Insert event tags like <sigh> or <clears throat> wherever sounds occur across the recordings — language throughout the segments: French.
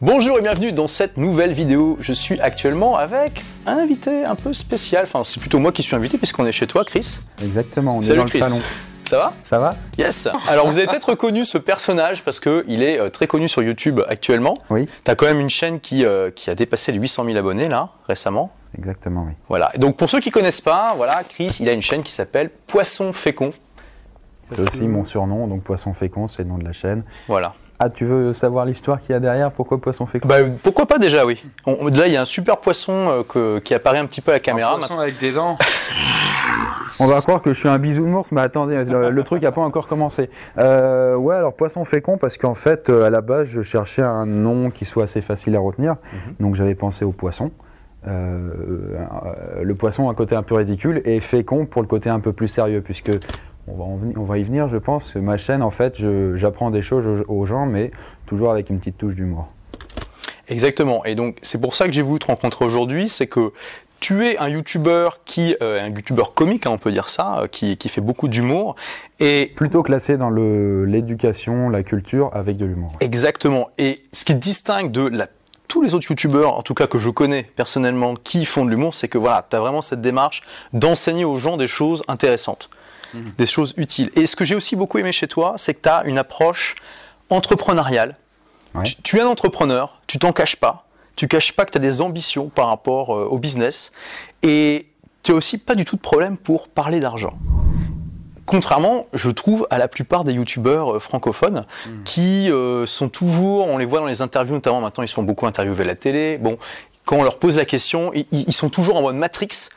Bonjour et bienvenue dans cette nouvelle vidéo. Je suis actuellement avec un invité un peu spécial. Enfin, c'est plutôt moi qui suis invité puisqu'on est chez toi, Chris. Exactement, on est Salut dans Chris. le salon. Ça va? Ça va? Yes. Alors vous avez peut-être <laughs> reconnu ce personnage parce qu'il est euh, très connu sur YouTube actuellement. Oui, Tu as quand même une chaîne qui, euh, qui a dépassé les 800 000 abonnés là, récemment. exactement, oui. Voilà. Donc pour ceux qui connaissent pas, voilà, Chris, il a une chaîne qui s'appelle Poisson Fécond. C'est aussi mon surnom, donc Poisson Fécond, c'est le nom de la chaîne. Voilà. Ah, tu veux savoir l'histoire qu'il y a derrière Pourquoi Poisson Fécond Bah, pourquoi pas déjà, oui. On- là, il y a un super poisson euh, que- qui apparaît un petit peu à la caméra. Un poisson avec des dents. <laughs> On va croire que je suis un bisounours, mais attendez, le, le truc n'a pas encore commencé. Euh, ouais, alors Poisson Fécond, parce qu'en fait, euh, à la base, je cherchais un nom qui soit assez facile à retenir. Donc j'avais pensé au poisson. Euh, euh, le poisson a un côté un peu ridicule et fécond pour le côté un peu plus sérieux, puisque on va, en venir- on va y venir, je pense. Ma chaîne, en fait, j'apprends des choses aux, gens, mais toujours avec une petite touche d'humour. Exactement. Et donc, c'est pour ça que j'ai voulu te rencontrer aujourd'hui, c'est que tu es un YouTuber qui, euh, un YouTuber comique, hein, on peut dire ça, euh, qui, qui fait beaucoup d'humour. Et Plutôt classé dans l'éducation, la culture, avec de l'humour. exactement. Et ce qui te distingue de la tous les autres youtubeurs, en tout cas que je connais personnellement, qui font de l'humour, c'est que voilà, tu as vraiment cette démarche d'enseigner aux gens des choses intéressantes, des choses utiles. Et ce que j'ai aussi beaucoup aimé chez toi, c'est que tu as une approche entrepreneuriale. Ouais. Tu, tu es un entrepreneur, tu t'en caches pas, tu caches pas que tu as des ambitions par rapport euh, au business, et tu as aussi pas du tout de problème pour parler d'argent. Contrairement, je trouve, à la plupart des youtubeurs euh, francophones qui euh, sont toujours, on les voit dans les interviews, notamment maintenant ils se font beaucoup interviewer à la télé. Bon, quand on leur pose la question, ils, ils sont toujours en mode Matrix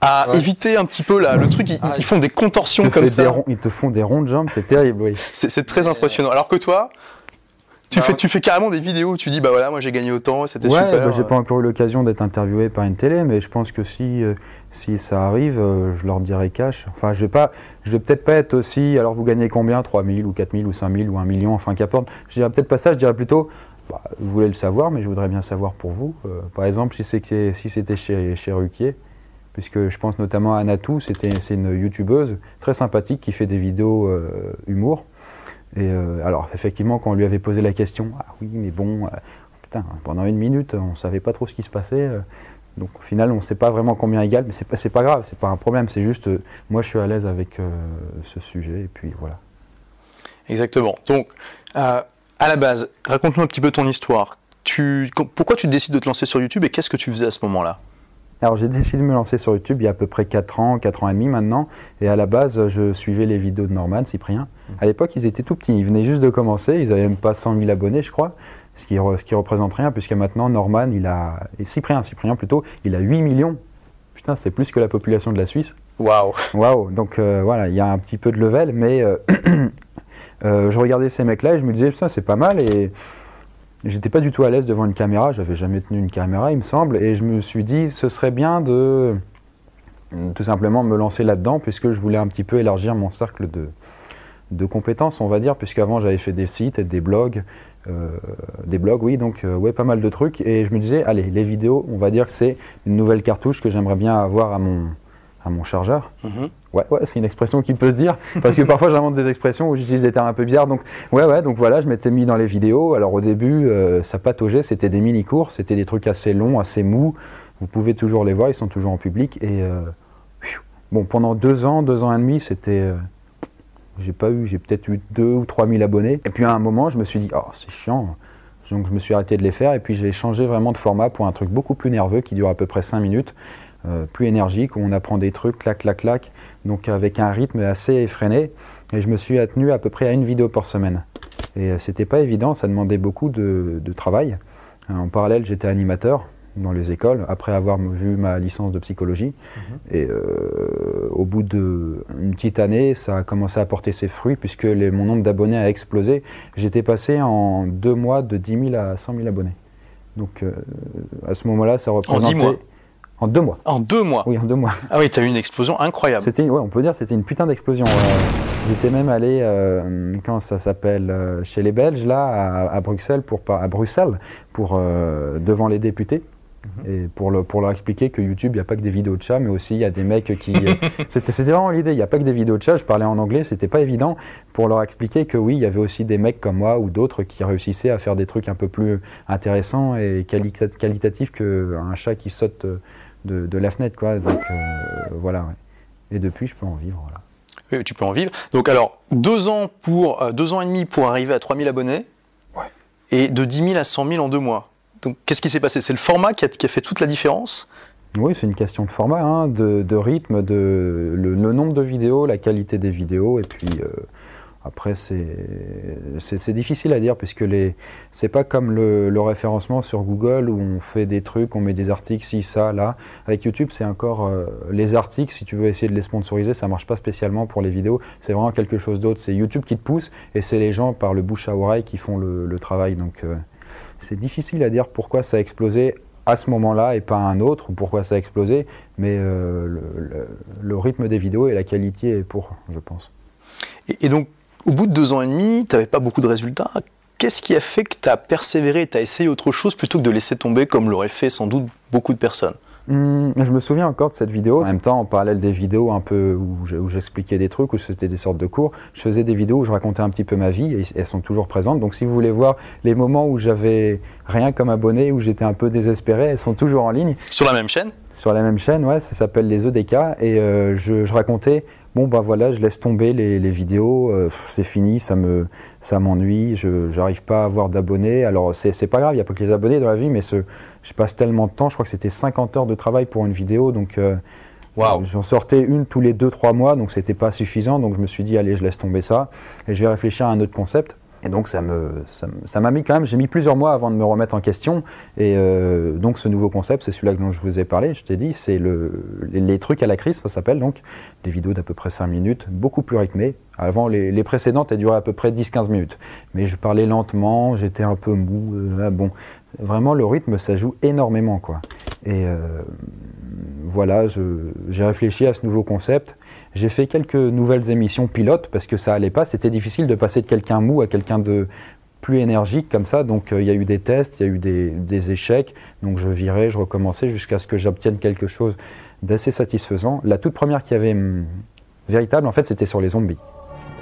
à Ouais. éviter un petit peu là, le truc. Ils, Ah, ils font des contorsions comme ça. ronds- ils te font des ronds de jambes, c'est terrible, oui. C'est très impressionnant. Alors que toi, tu, Bah, fais, tu fais carrément des vidéos où tu dis bah voilà, moi j'ai gagné autant, c'était Ouais, super. bah, j'ai pas encore eu l'occasion d'être interviewé par une télé, mais je pense que si, euh, si ça arrive, euh, je leur dirai cash. Enfin, je vais pas, je vais peut-être pas être aussi. Alors, vous gagnez combien? 3000 ou 4000 ou 5000 ou 1 million, enfin qu'importe. Je dirais peut-être pas ça, je dirais plutôt. Bah, vous voulez le savoir, mais je voudrais bien savoir pour vous. Euh, par exemple, si que- si c'était chez, chez Ruquier, puisque je pense notamment à Natou, c'est une youtubeuse très sympathique qui fait des vidéos euh, humour. Et euh, alors, effectivement, quand on lui avait posé la question, ah oui, mais bon, euh, putain, pendant une minute, on savait pas trop ce qui se passait. donc au final, on ne sait pas vraiment combien égal, mais c'est pas, c'est pas grave, c'est pas un problème. C'est juste, moi, je suis à l'aise avec ce sujet, et puis voilà. Exactement. Donc, à la base, raconte-nous un petit peu ton histoire. Pourquoi tu décides de te lancer sur YouTube et qu'est-ce que tu faisais à ce moment-là? Alors j'ai décidé de me lancer sur YouTube il y a à peu près 4 ans, 4 ans et demi maintenant. Et à la base, je suivais les vidéos de Norman, Cyprien. À l'époque, ils étaient tout petits. Ils venaient juste de commencer. Ils n'avaient même pas 100 000 abonnés, je crois. Ce qui, re- ce qui représente rien, puisque maintenant, Norman, il a. Et Cyprien, Cyprien plutôt, il a 8 millions. Putain, c'est plus que la population de la Suisse. Waouh Waouh, donc euh, voilà, il y a un petit peu de level, mais euh, <clears throat> euh, je regardais ces mecs-là et je me disais, ça c'est pas mal, et j'étais pas du tout à l'aise devant une caméra, j'avais jamais tenu une caméra, il me semble, et je me suis dit, ce serait bien de euh, tout simplement me lancer là-dedans, puisque je voulais un petit peu élargir mon cercle de, de compétences, on va dire, puisqu'avant j'avais fait des sites et des blogs, euh, des blogs, oui, donc euh, ouais, pas mal de trucs, et je me disais, allez, les vidéos, on va dire que c'est une nouvelle cartouche que j'aimerais bien avoir à mon, à mon chargeur. Mhm. Ouais, ouais, c'est une expression qui peut se dire, parce que <laughs> parfois j'invente des expressions où j'utilise des termes un peu bizarres. Donc, ouais, ouais, donc voilà, je m'étais mis dans les vidéos. Alors au début, euh, ça pataugeait, c'était des mini-cours, c'était des trucs assez longs, assez mous. Vous pouvez toujours les voir, ils sont toujours en public. Et euh, bon, pendant deux ans, deux ans et demi, c'était. euh, j'ai pas eu, j'ai peut-être eu deux ou trois mille abonnés. Et puis à un moment, je me suis dit, oh, c'est chiant. Donc je me suis arrêté de les faire et puis j'ai changé vraiment de format pour un truc beaucoup plus nerveux qui dure à peu près cinq minutes, euh, plus énergique, où on apprend des trucs, clac, clac, clac, donc avec un rythme assez effréné. Et je me suis tenu à peu près à une vidéo par semaine. Et euh, c'était pas évident, ça demandait beaucoup de, de travail. Euh, En parallèle, j'étais animateur dans les écoles, après avoir vu ma licence de psychologie. Et euh, au bout d'une petite année, ça a commencé à porter ses fruits, puisque les- mon nombre d'abonnés a explosé. J'étais passé en deux mois de 10 000 à 100 000 abonnés. Donc euh, à ce moment-là, ça représentait... mois En deux mois. En deux mois Oui, en deux mois. Ah oui, t'as eu une explosion incroyable. C'était, ouais, on peut dire que c'était une putain d'explosion. Euh, J'étais même allé, euh, comment ça s'appelle, euh, chez les Belges, là, à, à Bruxelles, pour, à Bruxelles, pour, euh, devant les députés. Et pour, le, pour leur expliquer que YouTube, il n'y a pas que des vidéos de chat, mais aussi il y a des mecs qui. euh, <laughs> c'était c'était vraiment l'idée, il n'y a pas que des vidéos de chat. Je parlais en anglais, c'était pas évident. Pour leur expliquer que oui, il y avait aussi des mecs comme moi ou d'autres qui réussissaient à faire des trucs un peu plus intéressants et qualita- qualitatifs qu'un chat qui saute de, de la fenêtre. Quoi. Donc euh, voilà. ouais. Et depuis, je peux en vivre. Voilà. Oui, tu peux en vivre. Donc alors, deux ans, pour, euh, deux ans et demi pour arriver à 3000 abonnés, Ouais. et de 10 000 à 100 000 en deux mois. Donc qu'est-ce qui s'est passé? C'est le format qui a, qui a fait toute la différence? Oui, c'est une question de format, hein, de, de rythme, de le, le nombre de vidéos, la qualité des vidéos, et puis euh, après c'est difficile à dire puisque c'est pas comme le, référencement sur Google où on fait des trucs, on met des articles, ci, ça, là. Avec YouTube, c'est encore euh, les articles. Si tu veux essayer de les sponsoriser, ça marche pas spécialement pour les vidéos. C'est vraiment quelque chose d'autre. C'est YouTube qui te pousse et c'est les gens par le bouche à oreille qui font le, travail. Donc euh, c'est difficile à dire pourquoi ça a explosé à ce moment-là et pas à un autre, ou pourquoi ça a explosé, mais euh, le, le- rythme des vidéos et la qualité est pour, je pense. et donc, au bout de deux ans et demi, tu n'avais pas beaucoup de résultats. Qu'est-ce qui a fait que tu as persévéré, tu as essayé autre chose plutôt que de laisser tomber comme l'auraient fait sans doute beaucoup de personnes? Hum, je me souviens encore de cette vidéo. En même temps, en parallèle des vidéos un peu où j'expliquais des trucs, où c'était des sortes de cours, je faisais des vidéos où je racontais un petit peu ma vie et elles sont toujours présentes. Donc si vous voulez voir les moments où j'avais rien comme abonné, où j'étais un peu désespéré, elles sont toujours en ligne. Sur la même chaîne? Sur la même chaîne, ouais, ça s'appelle les EDK. Et euh, je, je racontais, bon bah voilà, je laisse tomber les, les vidéos, euh, c'est fini, ça me, ça m'ennuie, je j'arrive pas à avoir d'abonnés. Alors c'est c'est pas grave, il n'y a pas que les abonnés dans la vie, mais ce, je passe tellement de temps, je crois que c'était 50 heures de travail pour une vidéo, donc euh, j'en sortais une tous les 2-3 mois, donc c'était pas suffisant. Donc je me suis dit, allez, je laisse tomber ça, et je vais réfléchir à un autre concept. Et donc ça m'a mis quand même, j'ai mis plusieurs mois avant de me remettre en question. Et euh, donc ce nouveau concept, c'est celui-là dont je vous ai parlé, je t'ai dit, c'est le, les, trucs à la crise, ça s'appelle donc des vidéos d'à peu près 5 minutes, beaucoup plus rythmées. Avant, les, précédentes, elles duraient à peu près 10-15 minutes. Mais je parlais lentement, j'étais un peu mou. euh, ah bon, vraiment le rythme, ça joue énormément. quoi. Et euh, voilà, j'ai réfléchi à ce nouveau concept. J'ai fait quelques nouvelles émissions pilotes parce que ça allait pas. C'était difficile de passer de quelqu'un mou à quelqu'un de plus énergique comme ça. Donc euh, il y a eu des tests, il y a eu des, des échecs. Donc je virais, je recommençais jusqu'à ce que j'obtienne quelque chose d'assez satisfaisant. La toute première qui avait hum, véritable, en fait, c'était sur les zombies.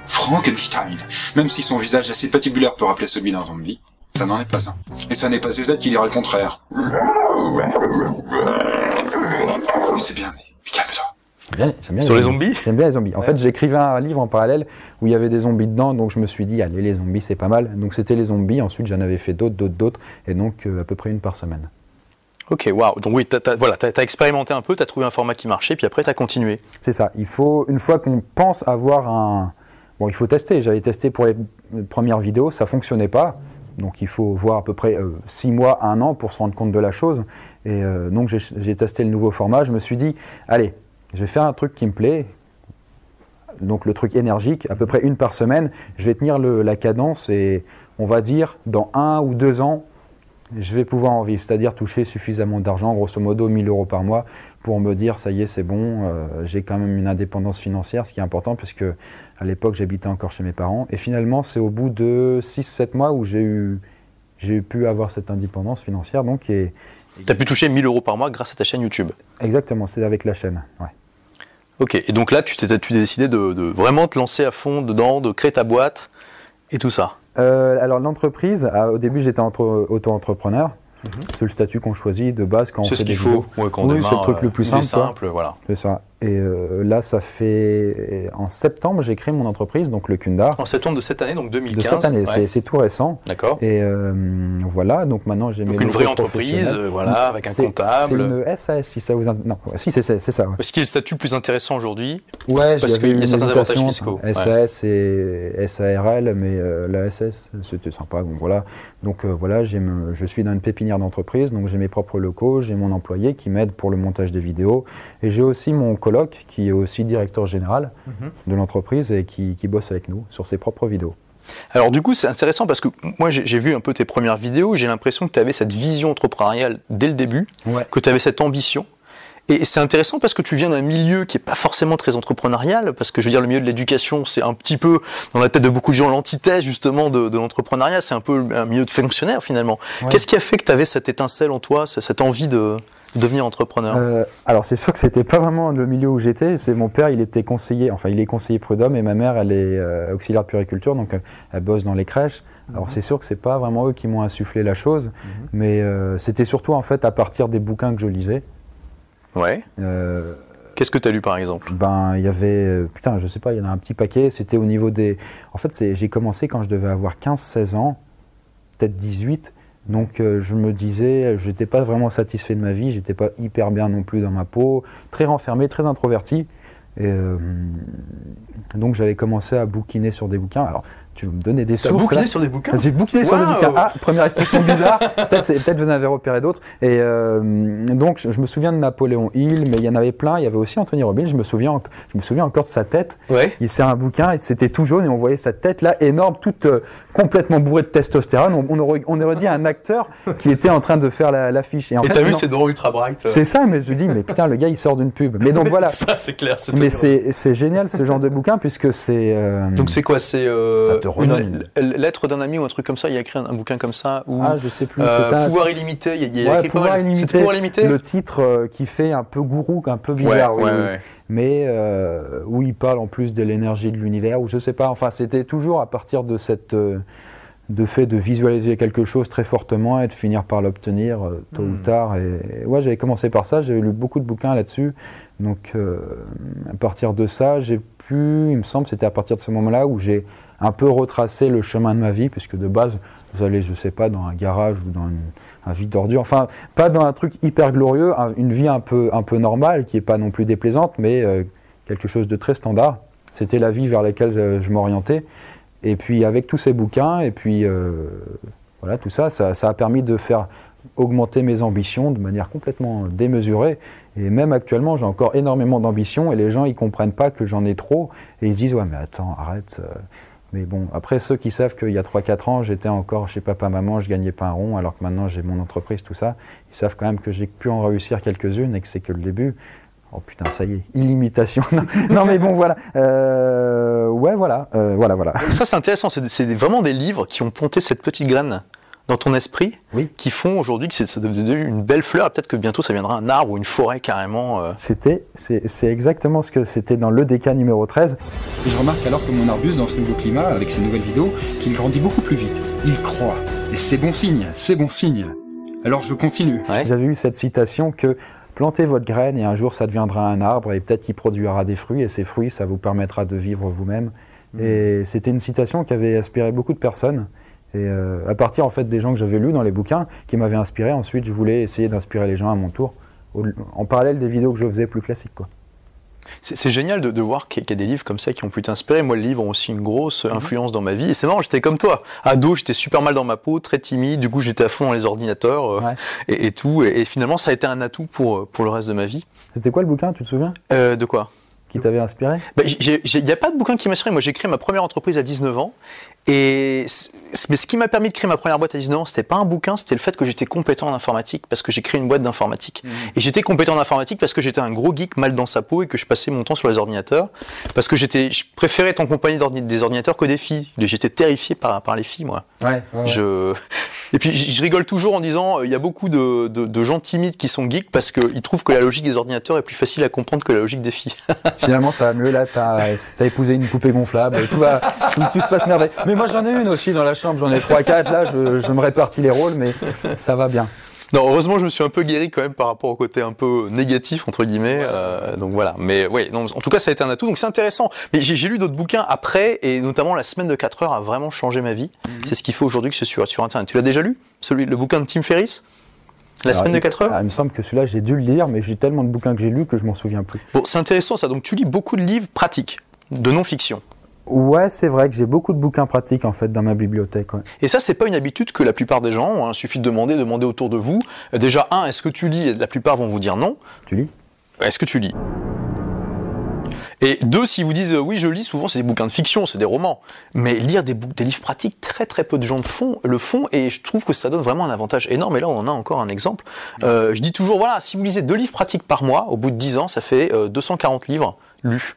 Frankenstein. Même si son visage assez patibulaire peut rappeler celui d'un zombie, ça n'en est pas un. Et ça n'est pas Suzette qui dira le contraire. <laughs> Mais c'est bien, mais mais calme-toi. Bien- bien Sur les zombies J'aime bien les zombies. En Ouais. fait, j'écrivais un livre en parallèle où il y avait des zombies dedans, donc je me suis dit, allez, les zombies, c'est pas mal. Donc c'était les zombies. Ensuite, j'en avais fait d'autres, d'autres, d'autres, et donc euh, à peu près une par semaine. Ok, waouh. Donc oui, tu as, voilà, t'as- t'as expérimenté un peu, tu as trouvé un format qui marchait, puis après tu as continué. C'est ça. Il faut, une fois qu'on pense avoir un. Bon, il faut tester. J'avais testé pour les premières vidéos, ça fonctionnait pas. Donc il faut voir à peu près 6 mois, 1 an pour se rendre compte de la chose. Et euh, donc j'ai testé le nouveau format. Je me suis dit, allez, je vais faire un truc qui me plaît. Donc le truc énergique, à peu près une par semaine. Je vais tenir le- la cadence et on va dire dans un ou deux ans, je vais pouvoir en vivre, c'est-à-dire toucher suffisamment d'argent, grosso modo 1000 euros par mois, pour me dire ça y est, c'est bon, euh, j'ai quand même une indépendance financière, ce qui est important puisque à l'époque j'habitais encore chez mes parents. Et finalement, c'est au bout de 6-7 mois où j'ai eu, j'ai pu avoir cette indépendance financière. Donc, et, Tu as pu toucher 1000 euros par mois grâce à ta chaîne YouTube. exactement, c'est avec la chaîne. ouais. Ok, et donc là, tu t'es décidé de, de vraiment te lancer à fond dedans, de créer ta boîte et tout ça. Euh, alors l'entreprise, ah, au début j'étais entre- auto-entrepreneur. C'est le statut qu'on choisit de base quand on fait ce qu'il faut ouais, quand on Oui, démarre. le truc le euh, plus est simple, simple, voilà. C'est ça. Et euh, là, ça fait en septembre, j'ai créé mon entreprise, donc le Kundar. En septembre de cette année, donc 2015. De cette année, ouais. c'est- tout récent. D'accord. Et euh, voilà, donc maintenant j'ai mes Donc une vraie entreprise, euh, voilà, avec un comptable. C'est une SAS, si ça vous. int- Non, si, c'est ça. Ouais, Ce qui est le statut plus intéressant aujourd'hui. ouais Parce qu'il y a certains avantages fiscaux, SAS et SARL, mais euh, la SS, c'était sympa. Donc voilà, donc, euh, voilà me- je suis dans une pépinière d'entreprise, donc j'ai mes propres locaux, j'ai mon employé qui m'aide pour le montage des vidéos, et j'ai aussi mon coloc qui est aussi directeur général Mhm. de l'entreprise et qui, qui bosse avec nous sur ses propres vidéos. Alors du coup, c'est intéressant parce que moi, j'ai j'ai vu un peu tes premières vidéos. J'ai l'impression que tu avais cette vision entrepreneuriale dès le début, Ouais. que tu avais cette ambition. Et c'est intéressant parce que tu viens d'un milieu qui est pas forcément très entrepreneurial, parce que je veux dire le milieu de l'éducation, c'est un petit peu dans la tête de beaucoup de gens l'antithèse justement de, de l'entrepreneuriat. C'est un peu un milieu de fonctionnaire finalement. Ouais. Qu'est-ce qui a fait que tu avais cette étincelle en toi, ce- cette envie de devenir entrepreneur Euh, alors c'est sûr que c'était pas vraiment le milieu où j'étais. C'est mon père, il était conseiller, enfin il est conseiller prud'homme et ma mère, elle est euh, auxiliaire de puriculture, donc euh, elle bosse dans les crèches. Alors c'est sûr que c'est pas vraiment eux qui m'ont insufflé la chose, mais euh, c'était surtout en fait à partir des bouquins que je lisais. Ouais. Euh, Qu'est-ce que tu as lu par exemple? ben il y avait, euh, putain je sais pas, il y en a un petit paquet. C'était au niveau des, en fait c'est, j'ai commencé quand je devais avoir 15-16 ans, peut-être 18. Donc euh, je me disais, je n'étais pas vraiment satisfait de ma vie, j'étais pas hyper bien non plus dans ma peau, très renfermé, très introverti. Euh, donc j'avais commencé à bouquiner sur des bouquins. Tu veux me donner des sources là sur des bouquins? J'ai bouquiné sur des bouquins. Ah, première expression bizarre. <laughs> peut-être vous en avez repéré d'autres. Et euh, donc je je me souviens de Napoléon Hill, mais il y en avait plein. Il y avait aussi Anthony Robbins. Je me souviens, en- je me souviens encore de sa tête. Ouais. Il sert un bouquin et c'était tout jaune et on voyait sa tête là énorme, toute euh, complètement bourrée de testostérone. On, on aurait, on aurait dit un acteur qui était en train de faire la- l'affiche. Et t'as vu, non. c'est drôle Ultra Bright. euh. C'est ça, mais je dis, mais putain, le gars il sort d'une pub. Mais donc <laughs> voilà. Ça, c'est clair. Mais c'est génial ce genre de bouquin puisque c'est. euh, Donc c'est quoi? C'est euh, Ça te redonne une l- lettre d'un ami ou un truc comme ça Il a écrit un, un bouquin comme ça ou Ah, je sais plus. euh, c'est un- pouvoir illimité. Il il a écrit pouvoir illimité. C'était pouvoir illimité. le titre euh, qui fait un peu gourou, un peu bizarre, oui, ouais, oui. ouais. mais euh, où il parle en plus de l'énergie de l'univers, ou je sais pas, enfin c'était toujours à partir de cette euh, de fait de visualiser quelque chose très fortement et de finir par l'obtenir tôt Hmm. ou tard. Et ouais, j'avais commencé par ça, j'ai lu beaucoup de bouquins là-dessus, donc à partir de ça, j'ai pu, il me semble, c'était à partir de ce moment-là où j'ai un peu retracé le chemin de ma vie, puisque de base, vous allez, je sais pas, dans un garage ou dans une, un vide d'ordure, enfin, pas dans un truc hyper glorieux, un- une vie un peu, un peu normale, qui est pas non plus déplaisante, mais euh, quelque chose de très standard. C'était la vie vers laquelle je, m'orientais. Et puis avec tous ces bouquins, et puis euh, voilà, tout ça, ça, ça a permis de faire augmenter mes ambitions de manière complètement démesurée. Et même actuellement, j'ai encore énormément d'ambitions et les gens, ils comprennent pas que j'en ai trop. Et ils se disent, ouais, mais attends, arrête. euh. Mais bon, après, ceux qui savent qu'il y a 3-4 ans, j'étais encore chez papa-maman, je gagnais pas un rond, alors que maintenant j'ai mon entreprise, tout ça, ils savent quand même que j'ai pu en réussir quelques-unes et que c'est que le début. Oh putain, ça y est, illimitation. <laughs> non, mais bon, voilà. Euh, ouais, voilà, euh, voilà, voilà. Ça, c'est intéressant. C'est vraiment des livres qui ont ponté cette petite graine dans ton esprit, Oui. qui font aujourd'hui que c'est- ça devenait une belle fleur. Peut-être que bientôt, ça viendra un arbre ou une forêt carrément. euh. C'était, c'est exactement ce que c'était dans l'EDK numéro 13. Et je remarque alors que mon arbuste, dans ce nouveau climat, avec ses nouvelles vidéos, qu'il grandit beaucoup plus vite. Il croît. Et c'est bon signe, c'est bon signe. Alors je continue. Ouais. J'avais eu cette citation que plantez votre graine et un jour ça deviendra un arbre et peut-être qu'il produira des fruits et ces fruits ça vous permettra de vivre vous-même. Et c'était une citation qui avait inspiré beaucoup de personnes. Et euh, à partir en fait des gens que j'avais lus dans les bouquins qui m'avaient inspiré, ensuite je voulais essayer d'inspirer les gens à mon tour, au- en parallèle des vidéos que je faisais plus classiques. Quoi. C'est génial de, de voir qu'il y, a- qu'il y a des livres comme ça qui ont pu t'inspirer. Moi, les livres ont aussi une grosse influence dans ma vie. Et c'est marrant, j'étais comme toi. Ado, j'étais super mal dans ma peau, très timide. Du coup, j'étais à fond dans les ordinateurs euh, Ouais. et, et tout. Et, et finalement, ça a été un atout pour, pour le reste de ma vie. C'était quoi le bouquin, tu te souviens? Euh, de quoi? Qui t'avait inspiré? Bah, Il n'y a pas de bouquin qui m'a inspiré. Moi, j'ai créé ma première entreprise à 19 ans. Et mais ce qui m'a permis de créer ma première boîte à 19 ans, c'était pas un bouquin, c'était le fait que j'étais compétent en informatique parce que j'ai créé une boîte d'informatique. Et j'étais compétent en informatique parce que j'étais un gros geek mal dans sa peau et que je passais mon temps sur les ordinateurs. Parce que j'étais, je préférais être en compagnie des ordinateurs que des filles. J'étais terrifié par, par les filles, moi. Ouais. Je... Et puis je rigole toujours en disant, euh, il y a beaucoup de, de- de gens timides qui sont geeks parce qu'ils trouvent que la logique des ordinateurs est plus facile à comprendre que la logique des filles. <laughs> Finalement, ça va mieux. Là, t'as as épousé une poupée gonflable. Tout, va, tout, tout se passe merveilleux. Mais moi, j'en ai une aussi dans la chambre. J'en ai trois, quatre. Là, je, je me répartis les rôles, mais ça va bien. Non, heureusement, je me suis un peu guéri quand même par rapport au côté un peu négatif entre guillemets. euh, donc voilà. Mais oui, non, en tout cas, ça a été un atout. Donc c'est intéressant. Mais j'ai lu d'autres bouquins après, et notamment la semaine de 4 heures a vraiment changé ma vie. C'est ce qui fait aujourd'hui que je suis sur, sur Internet. Tu l'as déjà lu Celui, le bouquin de Tim Ferriss? La Alors, semaine de il- 4 heures ah, Il me semble que celui-là, j'ai dû le lire, mais j'ai tellement de bouquins que j'ai lus que je m'en souviens plus. Bon, c'est intéressant ça. Donc tu lis beaucoup de livres pratiques, de non-fiction. Ouais, c'est vrai que j'ai beaucoup de bouquins pratiques en fait dans ma bibliothèque. ouais. Et ça, c'est pas une habitude que la plupart des gens ont. hein. Il suffit de demander, demander autour de vous. Euh, Déjà, un, est-ce que tu lis? La plupart vont vous dire non. Tu lis? Est-ce que tu lis? Et deux, s'ils vous disent euh, oui, je lis, souvent c'est des bouquins de fiction, c'est des romans. Mais lire des, livres pratiques, très très peu de gens le font, le font, et je trouve que ça donne vraiment un avantage énorme. Et là, on en a encore un exemple. Euh, je dis toujours, voilà, si vous lisez deux livres pratiques par mois, au bout de 10 ans, ça fait euh, 240 livres lus.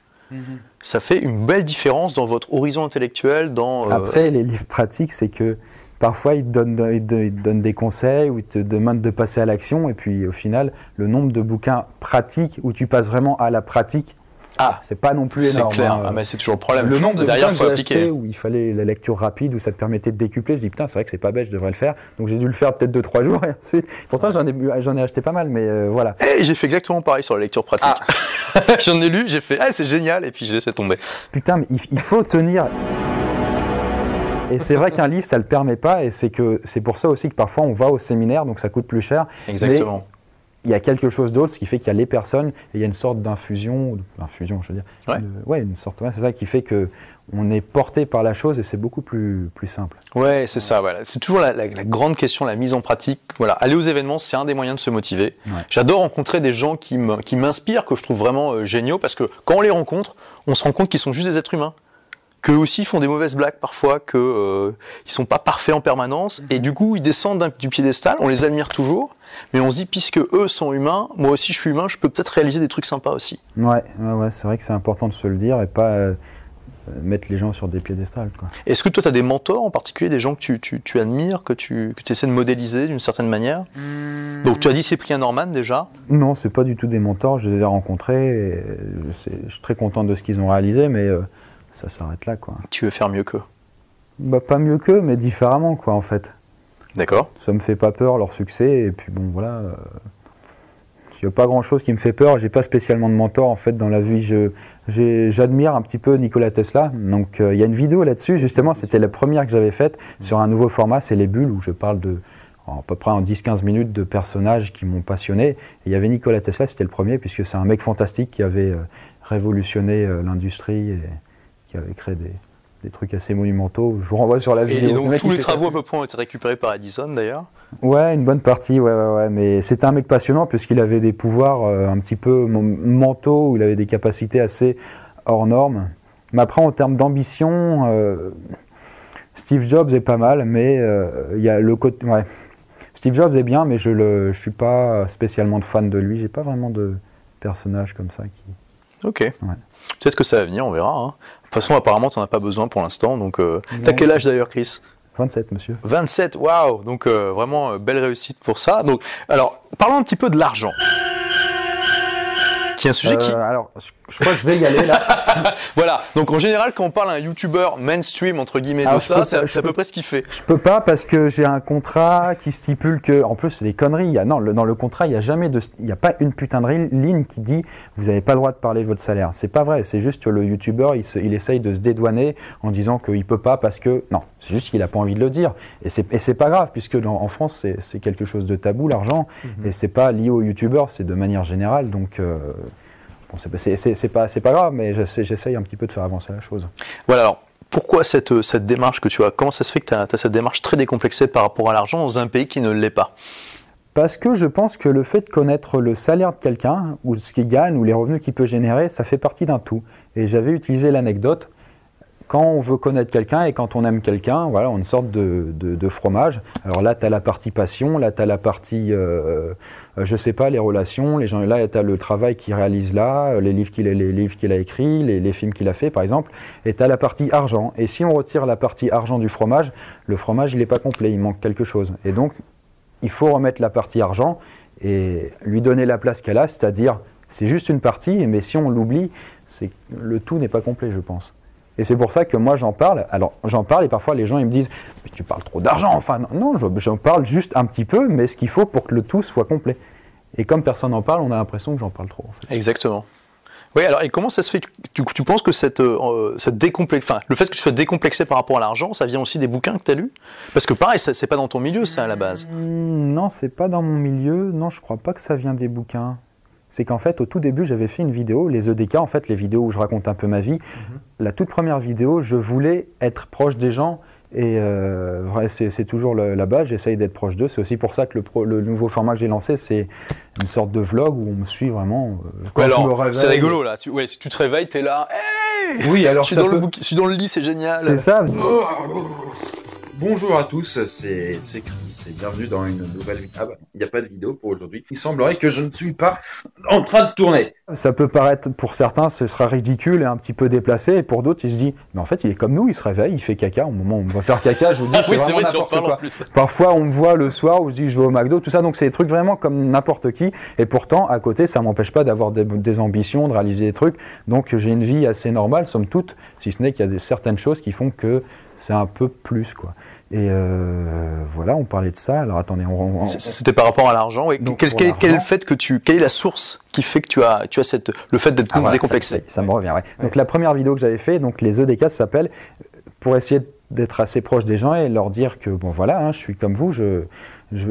Ça fait une belle différence dans votre horizon intellectuel, dans... euh, Après, les livres pratiques, c'est que parfois ils te, donnent, ils te- ils te donnent des conseils ou ils te demandent de passer à l'action. Et puis au final, le nombre de bouquins pratiques où tu passes vraiment à la pratique, Ah, c'est pas non plus c'est énorme. clair. hein. Ah, mais c'est toujours le problème. le nombre de derrière, faut appliquer. où il fallait la lecture rapide, où ça te permettait de décupler, je dis putain, c'est vrai que c'est pas bête, je devrais le faire. Donc j'ai dû le faire peut-être 2-3 jours <laughs> et ensuite. Pourtant, j'en ai, j'en ai acheté pas mal, mais euh, voilà. Et j'ai fait exactement pareil sur la lecture pratique. <laughs> J'en ai lu, j'ai fait, ah, c'est génial, et puis j'ai laissé tomber. Putain, mais il, il faut tenir. Et c'est vrai qu'un livre, ça le permet pas, et c'est que c'est pour ça aussi que parfois on va au séminaire, donc ça coûte plus cher. Exactement. Il y a quelque chose d'autre, ce qui fait qu'il y a les personnes, et il y a une sorte d'infusion, d'infusion, je veux dire. Ouais. De- ouais, une sorte. ouais, c'est ça qui fait que on est porté par la chose, et c'est beaucoup plus plus simple. Ouais, c'est ça. Voilà. C'est toujours la, la- la grande question, la mise en pratique. Voilà, aller aux événements, c'est un des moyens de se motiver. J'adore rencontrer des gens qui m'inspirent, que je trouve vraiment euh, géniaux, parce que quand on les rencontre, on se rend compte qu'ils sont juste des êtres humains. Qu'eux aussi font des mauvaises blagues parfois, qu'ils euh, ils sont pas parfaits en permanence, et du coup ils descendent du piédestal, on les admire toujours, mais on se dit puisque eux sont humains, moi aussi je suis humain, je peux peut-être réaliser des trucs sympas aussi. Ouais, ouais, ouais, c'est vrai que c'est important de se le dire et pas euh, euh, mettre les gens sur des piédestals. Est-ce que toi tu as des mentors en particulier, des gens que tu, tu, tu admires, que tu que essaies de modéliser d'une certaine manière? Donc tu as dit Cyprien Norman déjà? Non, c'est pas du tout des mentors, je les ai rencontrés, et je, suis très content de ce qu'ils ont réalisé, mais euh, ça s'arrête là, quoi. Tu veux faire mieux qu'eux. Bah, pas mieux qu'eux, mais différemment, quoi, en fait. D'accord Ça me fait pas peur leur succès, et puis bon, voilà. euh, Il n'y a pas grand chose qui me fait peur, j'ai pas spécialement de mentor en fait dans la vie. J'admire un petit peu Nikola Tesla. Donc euh, il y a une vidéo là-dessus, justement, c'était la première que j'avais faite sur un nouveau format, c'est les bulles, où je parle de en à peu près en 10-15 minutes de personnages qui m'ont passionné. Et il y avait Nikola Tesla, c'était le premier, puisque c'est un mec fantastique qui avait euh, révolutionné euh, l'industrie et qui avait créé des, des trucs assez monumentaux. Je vous renvoie sur la vidéo. et donc tous les travaux à peu près ont été récupérés par Edison d'ailleurs. Ouais, une bonne partie, ouais, ouais, ouais. Mais c'était un mec passionnant puisqu'il avait des pouvoirs euh, un petit peu mentaux, où il avait des capacités assez hors normes. Mais après, en termes d'ambition, euh, Steve Jobs est pas mal, mais euh, il y a le côté. Ouais. Steve Jobs est bien, mais je ne je suis pas spécialement de fan de lui. J'ai pas vraiment de personnage comme ça qui. Ok. Peut-être que ça va venir, on verra. hein. De toute façon, apparemment, tu n'en as pas besoin pour l'instant. Donc, euh, t'as quel âge d'ailleurs, Chris? 27, monsieur. 27, waouh Donc, euh, vraiment, euh, belle réussite pour ça. Donc, alors, parlons un petit peu de l'argent. Qui est un sujet qui. Euh, alors, je, crois que je vais y aller là. <laughs> Voilà. Donc, en général, quand on parle à un YouTuber mainstream, entre guillemets, de Alors, ça, c'est à peu près ce qu'il fait. Je peux pas parce que j'ai un contrat qui stipule que, en plus, c'est des conneries. Il y a, non, le- dans le contrat, il n'y a jamais de, il y a pas une putain de ligne qui dit vous n'avez pas le droit de parler de votre salaire. C'est pas vrai. C'est juste que le youtubeur, il, il essaye de se dédouaner en disant qu'il peut pas parce que, non, c'est juste qu'il a pas envie de le dire. Et c'est, pas grave puisque dans- en France, c'est, quelque chose de tabou, l'argent. Et c'est pas lié au youtubeur, c'est de manière générale. Donc, euh, bon, c'est, pas, grave, mais j'essaye un petit peu de faire avancer la chose. Voilà. Alors, pourquoi cette, euh, cette démarche que tu as? Comment ça se fait que tu as, cette démarche très décomplexée par rapport à l'argent dans un pays qui ne l'est pas? Parce que je pense que le fait de connaître le salaire de quelqu'un, ou ce qu'il gagne, ou les revenus qu'il peut générer, ça fait partie d'un tout. Et j'avais utilisé l'anecdote. Quand on veut connaître quelqu'un et quand on aime quelqu'un, voilà, on a une sorte de, fromage. Alors là, tu as la partie passion, là, tu as la partie, euh, euh, je sais pas, les relations, les gens, là, tu as le travail qu'il réalise là, euh, les livres qu'il a, a écrits, les, films qu'il a fait, par exemple. Et tu as la partie argent. Et si on retire la partie argent du fromage, le fromage, il n'est pas complet, il manque quelque chose. Et donc, il faut remettre la partie argent et lui donner la place qu'elle a, c'est-à-dire c'est juste une partie, mais si on l'oublie, le tout n'est pas complet, je pense. Et c'est pour ça que moi j'en parle. Alors j'en parle et parfois les gens ils me disent mais tu parles trop d'argent. Enfin non, non, je- j'en parle juste un petit peu, mais ce qu'il faut pour que le tout soit complet. Et comme personne n'en parle, on a l'impression que j'en parle trop. en fait. Exactement. Oui, alors et comment ça se fait tu, tu penses que cette, euh, cette décomplex... enfin, le fait que tu sois décomplexé par rapport à l'argent, ça vient aussi des bouquins que tu as lus? Parce que pareil, ça- c'est pas dans ton milieu, ça, à la base. Hmm, Non, c'est pas dans mon milieu. Non, je crois pas que ça vient des bouquins. C'est qu'en fait, au tout début, j'avais fait une vidéo, les EDK, en fait, les vidéos où je raconte un peu ma vie. La toute première vidéo, je voulais être proche des gens Et euh, vrai, c'est c'est toujours base, j'essaye d'être proche d'eux. C'est aussi pour ça que le, pro- le nouveau format que j'ai lancé, c'est une sorte de vlog où on me suit vraiment. euh, quand Ouais, je me alors, réveille. c'est rigolo là. Tu, ouais, si tu te réveilles, t'es là. Hey Oui, alors je, suis dans le peut- bouqui- je suis dans le lit, c'est génial. C'est ça. Bonjour à tous, c'est c'est Chris et bienvenue dans une nouvelle vidéo. Ah bah, il n'y a pas de vidéo pour aujourd'hui. Il semblerait que je ne suis pas en train de tourner. Ça peut paraître, pour certains, ce sera ridicule et un petit peu déplacé. Et pour d'autres, ils se disent, mais en fait, il est comme nous, il se réveille, il fait caca. Au moment où on va faire caca, je vous dis, c'est oui, c'est vrai, tu en parles en quoi. plus. Parfois, on me voit le soir où je dis je vais au McDo, tout ça. Donc, c'est des trucs vraiment comme n'importe qui. Et pourtant, à côté, ça m'empêche pas d'avoir des, des ambitions, de réaliser des trucs. Donc, j'ai une vie assez normale, somme toute, si ce n'est qu'il y a des, certaines choses qui font que c'est un peu plus, quoi. Et euh, voilà, on parlait de ça. Alors, attendez, on, on- C'était par rapport à l'argent. Donc, Quel, quel quel est fait que tu, quelle est la source qui fait que tu as, tu as cette, le fait d'être Ah, voilà, décomplexé Ça, ça me revient, ouais. Donc la première vidéo que j'avais fait, donc les EDK, ça s'appelle pour essayer d'être assez proche des gens et leur dire que bon voilà, hein, je suis comme vous, je, je,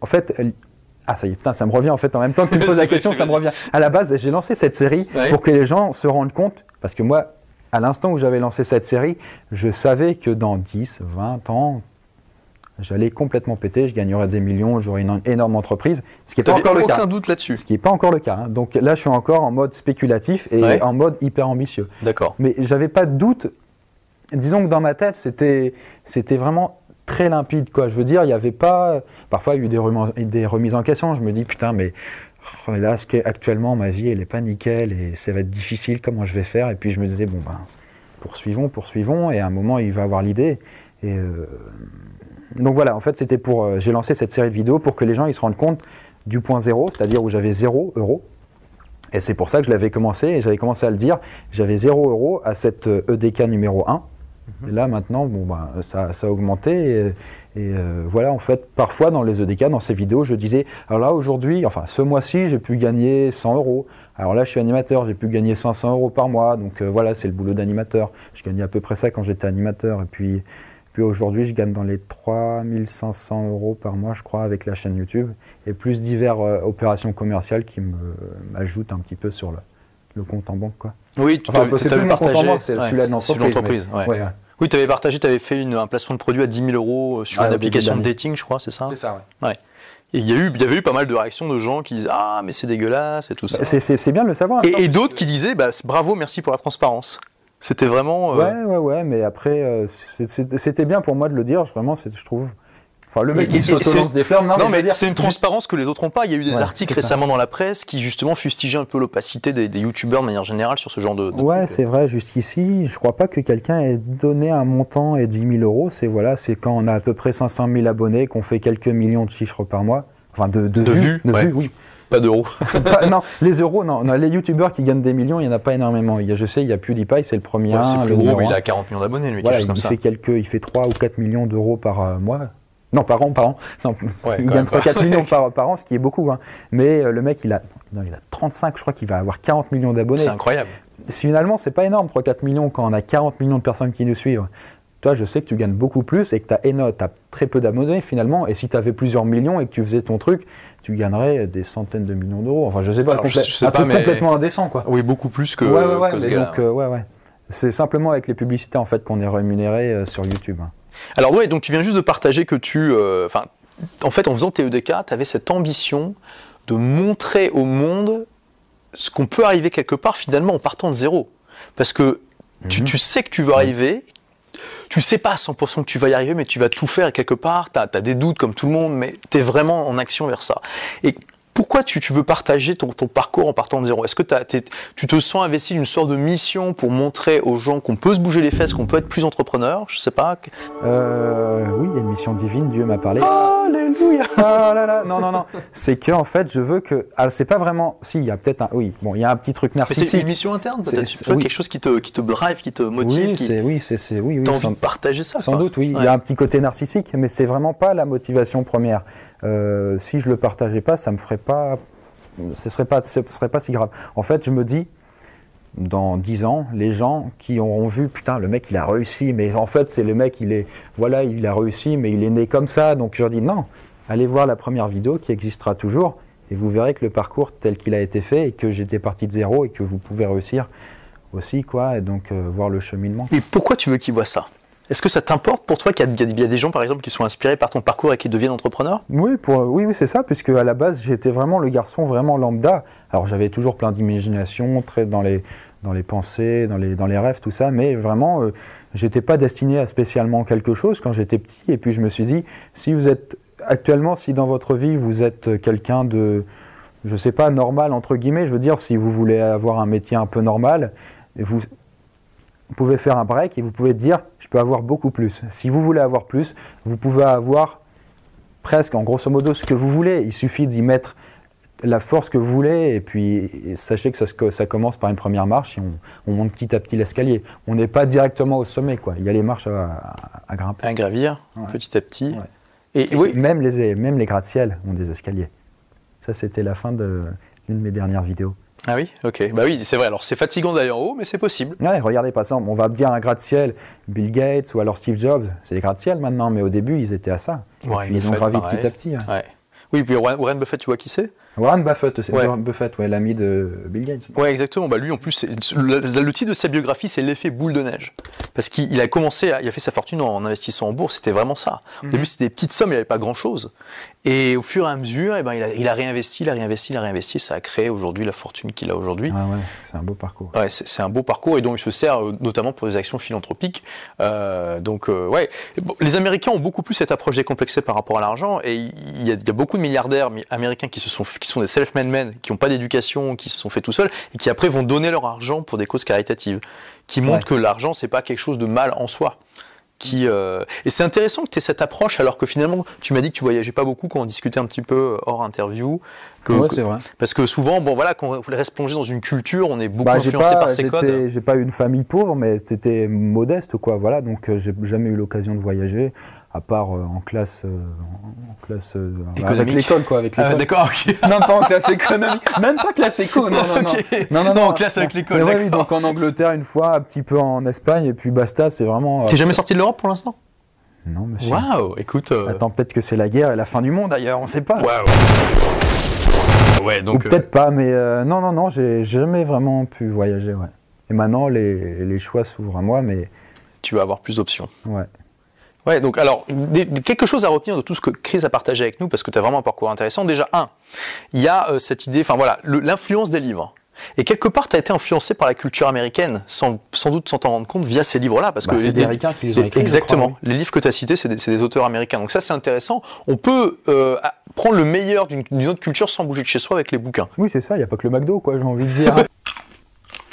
en fait. Ah ça y est, putain, ça me revient en fait en même temps que tu me <laughs> poses la question, ça me revient. À la base, j'ai lancé cette série pour que les gens se rendent compte, parce que moi, à l'instant où j'avais lancé cette série, je savais que dans 10, 20 ans, j'allais complètement péter, je gagnerais des millions, j'aurais une énorme entreprise, ce qui n'est pas encore le cas. aucun doute là-dessus. Ce qui n'est pas encore le cas. hein. Donc là, je suis encore en mode spéculatif et Ouais. en mode hyper ambitieux. D'accord. Mais j'avais pas de doute. Disons que dans ma tête, c'était c'était vraiment très limpide. Quoi. Je veux dire, il n'y avait pas. Parfois, il y a eu des remises en question. Je me dis, putain, mais oh, là, ce actuellement, ma vie, elle n'est pas nickel et ça va être difficile. Comment je vais faire Et puis, je me disais, bon, ben, poursuivons, poursuivons. Et à un moment, il va avoir l'idée. Et. euh, donc voilà, en fait, c'était pour. euh, J'ai lancé cette série de vidéos pour que les gens ils se rendent compte du point zéro, c'est-à-dire où j'avais zéro euro. Et c'est pour ça que je l'avais commencé, et j'avais commencé à le dire, j'avais zéro euro à cette euh, EDK numéro 1. Et là, maintenant, bon, ben, ça, ça a augmenté. Et, et, euh, voilà, en fait, parfois dans les EDK, dans ces vidéos, je disais, alors là, aujourd'hui, enfin, ce mois-ci, j'ai pu gagner 100 euros. Alors là, je suis animateur, j'ai pu gagner 500 euros par mois. Donc euh, voilà, c'est le boulot d'animateur. Je gagnais à peu près ça quand j'étais animateur. Et puis, puis aujourd'hui, je gagne dans les 3500 euros par mois, je crois, avec la chaîne YouTube. Et plus diverses euh, opérations commerciales qui m'ajoutent un petit peu sur le, le compte en banque. Quoi. Oui, tu Enfin, t'avais- c'est plus mon compte en partagé. banque, c'est celui-là de l'entreprise. Oui, tu avais partagé, tu avais fait une- un placement de produit à 10 000 euros sur Ah, une application de dating, je crois, c'est ça ça, ouais. Et il y, a eu, il y avait eu pas mal de réactions de gens qui disaient Ah, mais c'est dégueulasse et tout ça. Bah, C'est- C'est c'est bien de le savoir. Et, d'autres que- qui disaient bah, c'est- Bravo, merci pour la transparence. C'était vraiment. euh, Ouais, ouais, ouais, mais après, euh, c'est- c'est- c'était bien pour moi de le dire, vraiment, c'est- je trouve. Enfin, le mec qui s'auto-lance des fleurs, non, mais dire, c'est une transparence que les autres n'ont pas. Il y a eu des Ouais, articles récemment dans la presse qui justement fustigeaient un peu l'opacité des, des youtubeurs de manière générale sur ce genre de. de Ouais, c'est vrai, jusqu'ici, je crois pas que quelqu'un ait donné un montant et 10 000 euros. C'est voilà, c'est quand on a à peu près 500 000 abonnés, qu'on fait quelques millions de chiffres par mois. Enfin, de, de, De vues, de ouais. vues, oui. Pas d'euros. <laughs> Non, les euros, non, non, Les youtubeurs qui gagnent des millions, il y en a pas énormément. Il y a, je sais, il y a PewDiePie, c'est le premier. Ouais, c'est plus le gros, mais il a 40 millions d'abonnés, lui, Voilà, il chose comme fait quelques, il fait 3 ou 4 millions d'euros par euh, mois. Non, par an, par an. Non, Ouais, il gagne même pas. 3-4 millions <laughs> par, par an, ce qui est beaucoup. hein. Mais euh, le mec, il a, non, il a 35, je crois qu'il va avoir 40 millions d'abonnés. C'est incroyable. Finalement, c'est pas énorme, 3-4 millions, quand on a 40 millions de personnes qui nous suivent. Toi, je sais que tu gagnes beaucoup plus et que tu as, très peu d'abonnés finalement. Et si tu avais plusieurs millions et que tu faisais ton truc, tu gagnerais des centaines de millions d'euros. Enfin, je sais pas, Alors, je- sais un pas, truc mais- complètement indécent, quoi. Oui, beaucoup plus que. ouais, ce euh, ouais, ouais. C'est simplement avec les publicités en fait qu'on est rémunéré euh, sur YouTube. hein. Alors ouais, donc tu viens juste de partager que tu, euh, en fait, en faisant tes EDK, tu avais cette ambition de montrer au monde ce qu'on peut arriver quelque part finalement en partant de zéro, parce que tu, Mhm. tu sais que tu vas arriver. Tu sais pas à 100% que tu vas y arriver, mais tu vas tout faire quelque part, tu as, des doutes comme tout le monde, mais tu es vraiment en action vers ça. Et pourquoi tu, tu veux partager ton, ton parcours en partant de zéro? Est-ce que t'as- tu te sens investi d'une sorte de mission pour montrer aux gens qu'on peut se bouger les fesses, qu'on peut être plus entrepreneur? Je sais pas. Euh, oui, il y a une mission divine, Dieu m'a parlé. Alléluia Ah là là, non, non, non. C'est que en fait, je veux que. Ah, c'est pas vraiment. Si, il y a peut-être un. Oui, bon, il y a un petit truc Mais c'est narcissique. une mission interne, C'est- peut-être. c'est- Tu vois, oui. quelque chose qui te, qui te drive, qui te motive, oui, qui c'est oui, c'est c'est- oui, oui. t'as envie sans- de partager ça. Sans quoi. doute, oui. Il y a un petit côté narcissique, mais c'est vraiment pas la motivation première. Euh, si je le partageais pas, ça me ferait pas. Ce serait pas, ce serait pas si grave. En fait, je me dis, dans 10 ans, les gens qui auront vu, putain, le mec, il a réussi, mais en fait, c'est le mec, il est, voilà, il a réussi, mais il est né comme ça. Donc, je leur dis, non, allez voir la première vidéo qui existera toujours, et vous verrez que le parcours tel qu'il a été fait, et que j'étais parti de zéro, et que vous pouvez réussir aussi, quoi, et donc euh, voir le cheminement. Et pourquoi tu veux qu'ils voient ça? Est-ce que ça t'importe pour toi qu'il y, y a des gens, par exemple, qui sont inspirés par ton parcours et qui deviennent entrepreneurs? Oui, pour, oui, oui c'est ça, puisque à la base, j'étais vraiment le garçon vraiment lambda. Alors, j'avais toujours plein d'imagination, très dans les, dans les pensées, dans les, dans les rêves, tout ça, mais vraiment, euh, j'étais pas destiné à spécialement quelque chose quand j'étais petit. Et puis, je me suis dit, si vous êtes actuellement, si dans votre vie, vous êtes quelqu'un de, je sais pas, normal, entre guillemets, je veux dire, si vous voulez avoir un métier un peu normal, vous, vous pouvez faire un break et vous pouvez dire, je peux avoir beaucoup plus. Si vous voulez avoir plus, vous pouvez avoir presque, en grosso modo, ce que vous voulez. Il suffit d'y mettre la force que vous voulez, et puis et sachez que ça, commence par une première marche et on, on monte petit à petit l'escalier. On n'est pas directement au sommet, quoi. Il y a les marches à, à- à grimper. À gravir, Ouais. petit à petit. Ouais. Et oui, Même les, même les gratte-ciels ont des escaliers. Ça, c'était la fin de l'une de mes dernières vidéos. Ah oui, ok. Bah oui, c'est vrai. Alors c'est fatigant d'aller en haut, mais c'est possible. Ouais, regardez, par exemple, on va dire un gratte-ciel, Bill Gates ou alors Steve Jobs, c'est des gratte-ciel maintenant, mais au début, ils étaient à ça. Puis, ils ont gravi pareil. petit à petit. hein. Ouais. Oui, puis Warren Buffett, tu vois qui c'est? Warren Buffett, c'est Ouais. Warren Buffett, ouais, l'ami de Bill Gates. Ouais, exactement. Bah lui, en plus, le, le titre de sa biographie, c'est l'effet boule de neige, parce qu'il il a commencé, à- il a fait sa fortune en, investissant en bourse. C'était vraiment ça. Au début, c'était des petites sommes, il n'avait pas grand chose. Et au fur et à mesure, eh ben, il, a, il a réinvesti, il a réinvesti, il a réinvesti. Ça a créé aujourd'hui la fortune qu'il a aujourd'hui. Ah ouais, c'est un beau parcours. Ouais, c'est un beau parcours et donc il se sert euh, notamment pour des actions philanthropiques. Euh, donc euh, ouais, les Américains ont beaucoup plus cette approche décomplexée par rapport à l'argent et il y, a, il y a beaucoup de milliardaires mi- américains qui se sont qui sont des self-made men, qui n'ont pas d'éducation, qui se sont fait tout seuls et qui après vont donner leur argent pour des causes caritatives, qui montrent que l'argent c'est pas quelque chose de mal en soi. Qui, euh, Et c'est intéressant que tu aies cette approche alors que finalement tu m'as dit que tu voyageais pas beaucoup quand on discutait un petit peu euh, hors interview. Que, ouais, que- vrai. parce que souvent, bon voilà, quand on reste plongé dans une culture, on est beaucoup Bah, influencé pas, par ces codes. j'ai pas eu une famille pauvre, mais c'était modeste, quoi. Voilà, donc euh, j'ai jamais eu l'occasion de voyager, à part euh, en classe, euh, en classe euh, avec l'école, quoi, avec Ah, l'école. d'accord, ok. <laughs> non, pas en classe économique, même pas classe éco, non, non, non. <laughs> Non, non, Non, en classe avec l'école, ouais, oui, donc en Angleterre une fois, un petit peu en Espagne, et puis basta, c'est vraiment. T'es jamais sorti de l'Europe pour l'instant? Non, monsieur. Waouh, écoute. Attends, peut-être que c'est la guerre et la fin du monde ailleurs, on sait pas. Waouh. Ouais, Ou donc. euh, peut-être pas, mais non, non, non, j'ai jamais vraiment pu voyager, ouais. Et maintenant, les, les choix s'ouvrent à moi, mais tu vas avoir plus d'options. ouais. Ouais, donc alors, des- quelque chose à retenir de tout ce que Chris a partagé avec nous, parce que tu as vraiment un parcours intéressant. Déjà, un, il y a euh, cette idée, enfin voilà, l'influence des livres. Et quelque part, tu as été influencé par la culture américaine, sans, sans doute sans t'en rendre compte, via ces livres-là. Parce Bah, que c'est les- des Américains qui les ont écrits, Exactement. crois, Les livres que tu as cités, c'est des, auteurs américains. Donc ça, c'est intéressant. On peut euh, prendre le meilleur d'une autre culture sans bouger de chez soi avec les bouquins. Oui, c'est ça, il n'y a pas que le McDo, quoi, j'ai envie de dire. <laughs>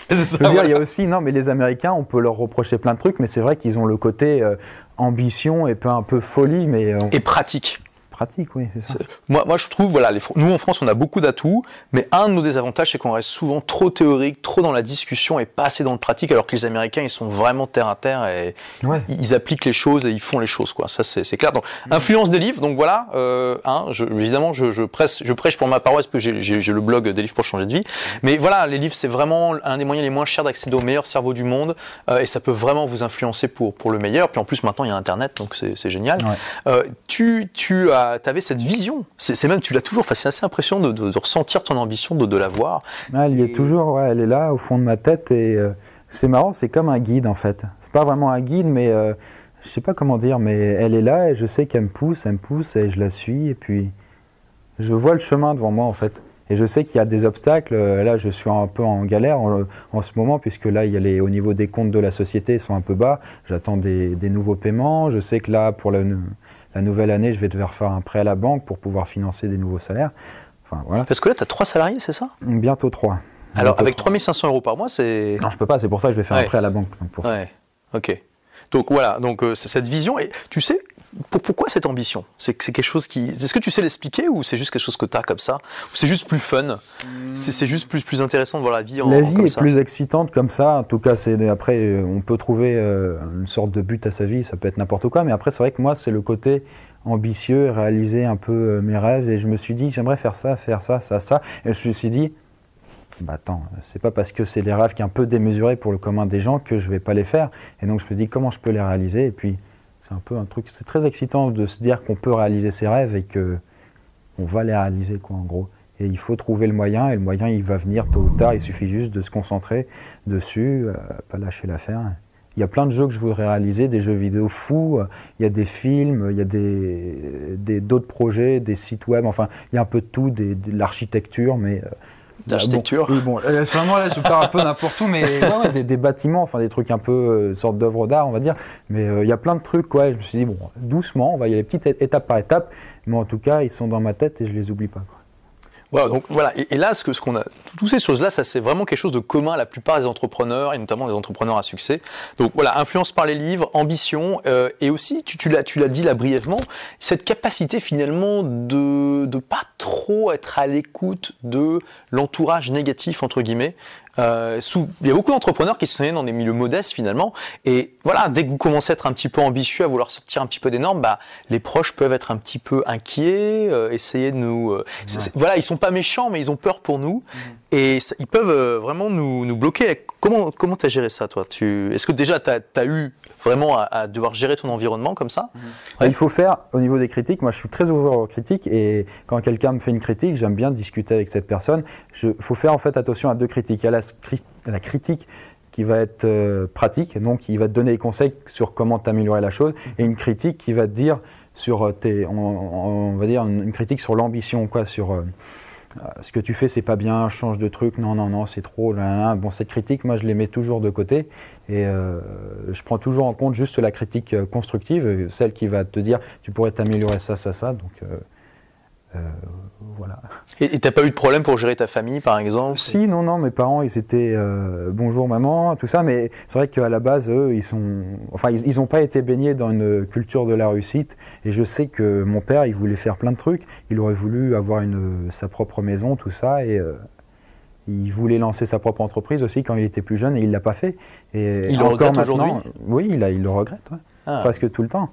<laughs> Je dire, il y a aussi, non, mais les Américains, on peut leur reprocher plein de trucs, mais c'est vrai qu'ils ont le côté euh, ambition et peu un peu folie, mais euh, Et pratique. Pratique, oui, c'est ça. Moi, moi, je trouve, voilà, les, nous en France, on a beaucoup d'atouts, mais un de nos désavantages, c'est qu'on reste souvent trop théorique, trop dans la discussion et pas assez dans le pratique, alors que les Américains, ils sont vraiment terre à terre et Ouais. ils appliquent les choses et ils font les choses, quoi. Ça, c'est clair. Donc, influence des livres, donc voilà, euh, hein, je, évidemment, je, je, presse, je prêche pour ma paroisse, parce que j'ai- le blog des livres pour changer de vie. Mais voilà, les livres, c'est vraiment un des moyens les moins chers d'accéder au meilleur cerveau du monde, euh, et ça peut vraiment vous influencer pour, pour le meilleur. Puis en plus, maintenant, il y a Internet, donc c'est c'est génial. Ouais. Euh, tu, tu as, avais cette vision. C'est même, tu l'as toujours. Enfin, c'est assez impressionnant de, de- de ressentir ton ambition, de, de la voir. Ah, elle y est toujours, ouais, elle est là au fond de ma tête et euh, c'est marrant, c'est comme un guide en fait. C'est pas vraiment un guide, mais euh, je sais pas comment dire, mais elle est là et je sais qu'elle me pousse, elle me pousse et je la suis et puis je vois le chemin devant moi en fait. Et je sais qu'il y a des obstacles. euh, Là, je suis un peu en galère en, en ce moment puisque là, il y a les, au niveau des comptes de la société, ils sont un peu bas. J'attends des, des nouveaux paiements. Je sais que là, pour la, la nouvelle année, je vais devoir faire un prêt à la banque pour pouvoir financer des nouveaux salaires. Enfin voilà, Parce que là, tu as trois salariés, c'est ça? Bientôt trois. Alors, Bientôt avec trois. 3500 euros par mois, c'est. Non, je peux pas, c'est pour ça que je vais faire Ouais. un prêt à la banque. donc pour ça. Ouais. Ok. Donc voilà. Donc euh, c'est cette vision. Et tu sais. Pour, pourquoi cette ambition? C'est que c'est quelque chose qui. Est-ce que tu sais l'expliquer ou c'est juste quelque chose que tu as comme ça? Ou c'est juste plus fun? C'est juste plus, plus intéressant de voir la vie en La vie comme est ça plus excitante comme ça. En tout cas, c'est après, on peut trouver euh, une sorte de but à sa vie. Ça peut être n'importe quoi, mais après, c'est vrai que moi, c'est le côté ambitieux, réaliser un peu euh, mes rêves. Et je me suis dit, j'aimerais faire ça, faire ça, ça, ça. Et je me suis dit, bah attends, c'est pas parce que c'est des rêves qui sont un peu démesurés pour le commun des gens que je vais pas les faire. Et donc, je me dis, comment je peux les réaliser? Et puis, c'est un peu un truc, c'est très excitant de se dire qu'on peut réaliser ses rêves et que on va les réaliser, quoi, en gros. Et il faut trouver le moyen, et le moyen, il va venir tôt ou tard. Il suffit juste de se concentrer dessus, euh, pas lâcher l'affaire. il y a plein de jeux que je voudrais réaliser, des jeux vidéo fous, il y a des films, il y a des d'autres projets, des sites web, enfin, il y a un peu de tout, de l'architecture, mais euh, D'architecture. Bon, oui, bon, euh, vraiment là, je pars un peu n'importe où, mais <laughs> ouais, ouais, des, des bâtiments, enfin des trucs un peu euh, sorte d'œuvre d'art, on va dire. Mais euh, il y a plein de trucs, quoi. Je me suis dit bon, doucement, on va y aller petite étape par étape, mais en tout cas, ils sont dans ma tête et je les oublie pas. quoi. Voilà, donc voilà. Et, là, ce que ce qu'on a, toutes ces choses-là, ça c'est vraiment quelque chose de commun à la plupart des entrepreneurs et notamment des entrepreneurs à succès. Donc voilà, influence par les livres, ambition euh, et aussi, tu, tu l'as, tu l'as dit là brièvement, cette capacité finalement de de pas trop être à l'écoute de l'entourage négatif entre guillemets. Euh, sous- il y a beaucoup d'entrepreneurs qui sont nés dans des milieux modestes finalement, et voilà, dès que vous commencez à être un petit peu ambitieux, à vouloir sortir un petit peu des normes, bah, les proches peuvent être un petit peu inquiets, euh, essayer de nous, euh, c'est- c'est- voilà, ils sont pas méchants, mais ils ont peur pour nous, et ça- ils peuvent euh, vraiment nous, nous bloquer. Comment comment t'as géré ça, toi? Tu, est-ce que déjà t'as as eu vraiment à, à devoir gérer ton environnement comme ça? Ouais. Il faut faire au niveau des critiques. Moi, je suis très ouvert aux critiques et quand quelqu'un me fait une critique, j'aime bien discuter avec cette personne. Il faut faire en fait attention à deux critiques. Il y a la, critique qui va être euh, pratique, donc il va te donner des conseils sur comment t'améliorer la chose, et une critique qui va te dire sur euh, tes, on, va dire une, critique sur l'ambition, quoi, sur euh, ce que tu fais, c'est pas bien, change de truc, non, non, non, c'est trop. là, là. Bon, cette critique, moi, je les mets toujours de côté et euh, je prends toujours en compte juste la critique constructive, celle qui va te dire tu pourrais t'améliorer ça, ça, ça. Donc voilà. Et t'as pas eu de problème pour gérer ta famille, par exemple Si, non, non, mes parents, ils étaient euh, bonjour maman, tout ça, mais c'est vrai qu'à la base, eux, ils sont, enfin, ils, ils ont pas été baignés dans une culture de la réussite. Et je sais que mon père, il voulait faire plein de trucs. Il aurait voulu avoir une, sa propre maison, tout ça, et euh, il voulait lancer sa propre entreprise aussi quand il était plus jeune, et il l'a pas fait. Et Il le encore regrette maintenant- aujourd'hui Oui, il, a, il le regrette, ouais, Ah. presque tout le temps.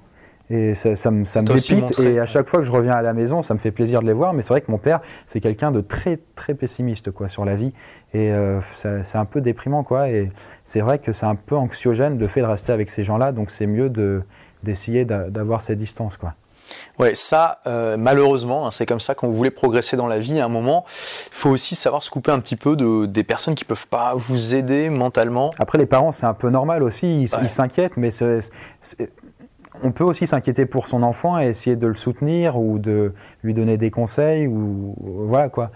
Et ça, ça me, ça me dépite. montré, et à chaque fois que je reviens à la maison, ça me fait plaisir de les voir. Mais c'est vrai que mon père, c'est quelqu'un de très, très pessimiste quoi, sur la vie. Et euh, c'est un peu déprimant. quoi. Et c'est vrai que c'est un peu anxiogène le fait de rester avec ces gens-là. Donc c'est mieux de- d'essayer d'a- d'avoir ces distances. Quoi. Ouais, ça, euh, malheureusement, hein, c'est comme ça quand vous voulez progresser dans la vie. À un moment, il faut aussi savoir se couper un petit peu de, des personnes qui peuvent pas vous aider mentalement. Après, les parents, c'est un peu normal aussi. Ils Ouais. s'inquiètent, mais c'est- on peut aussi s'inquiéter pour son enfant et essayer de le soutenir ou de lui donner des conseils ou voilà quoi.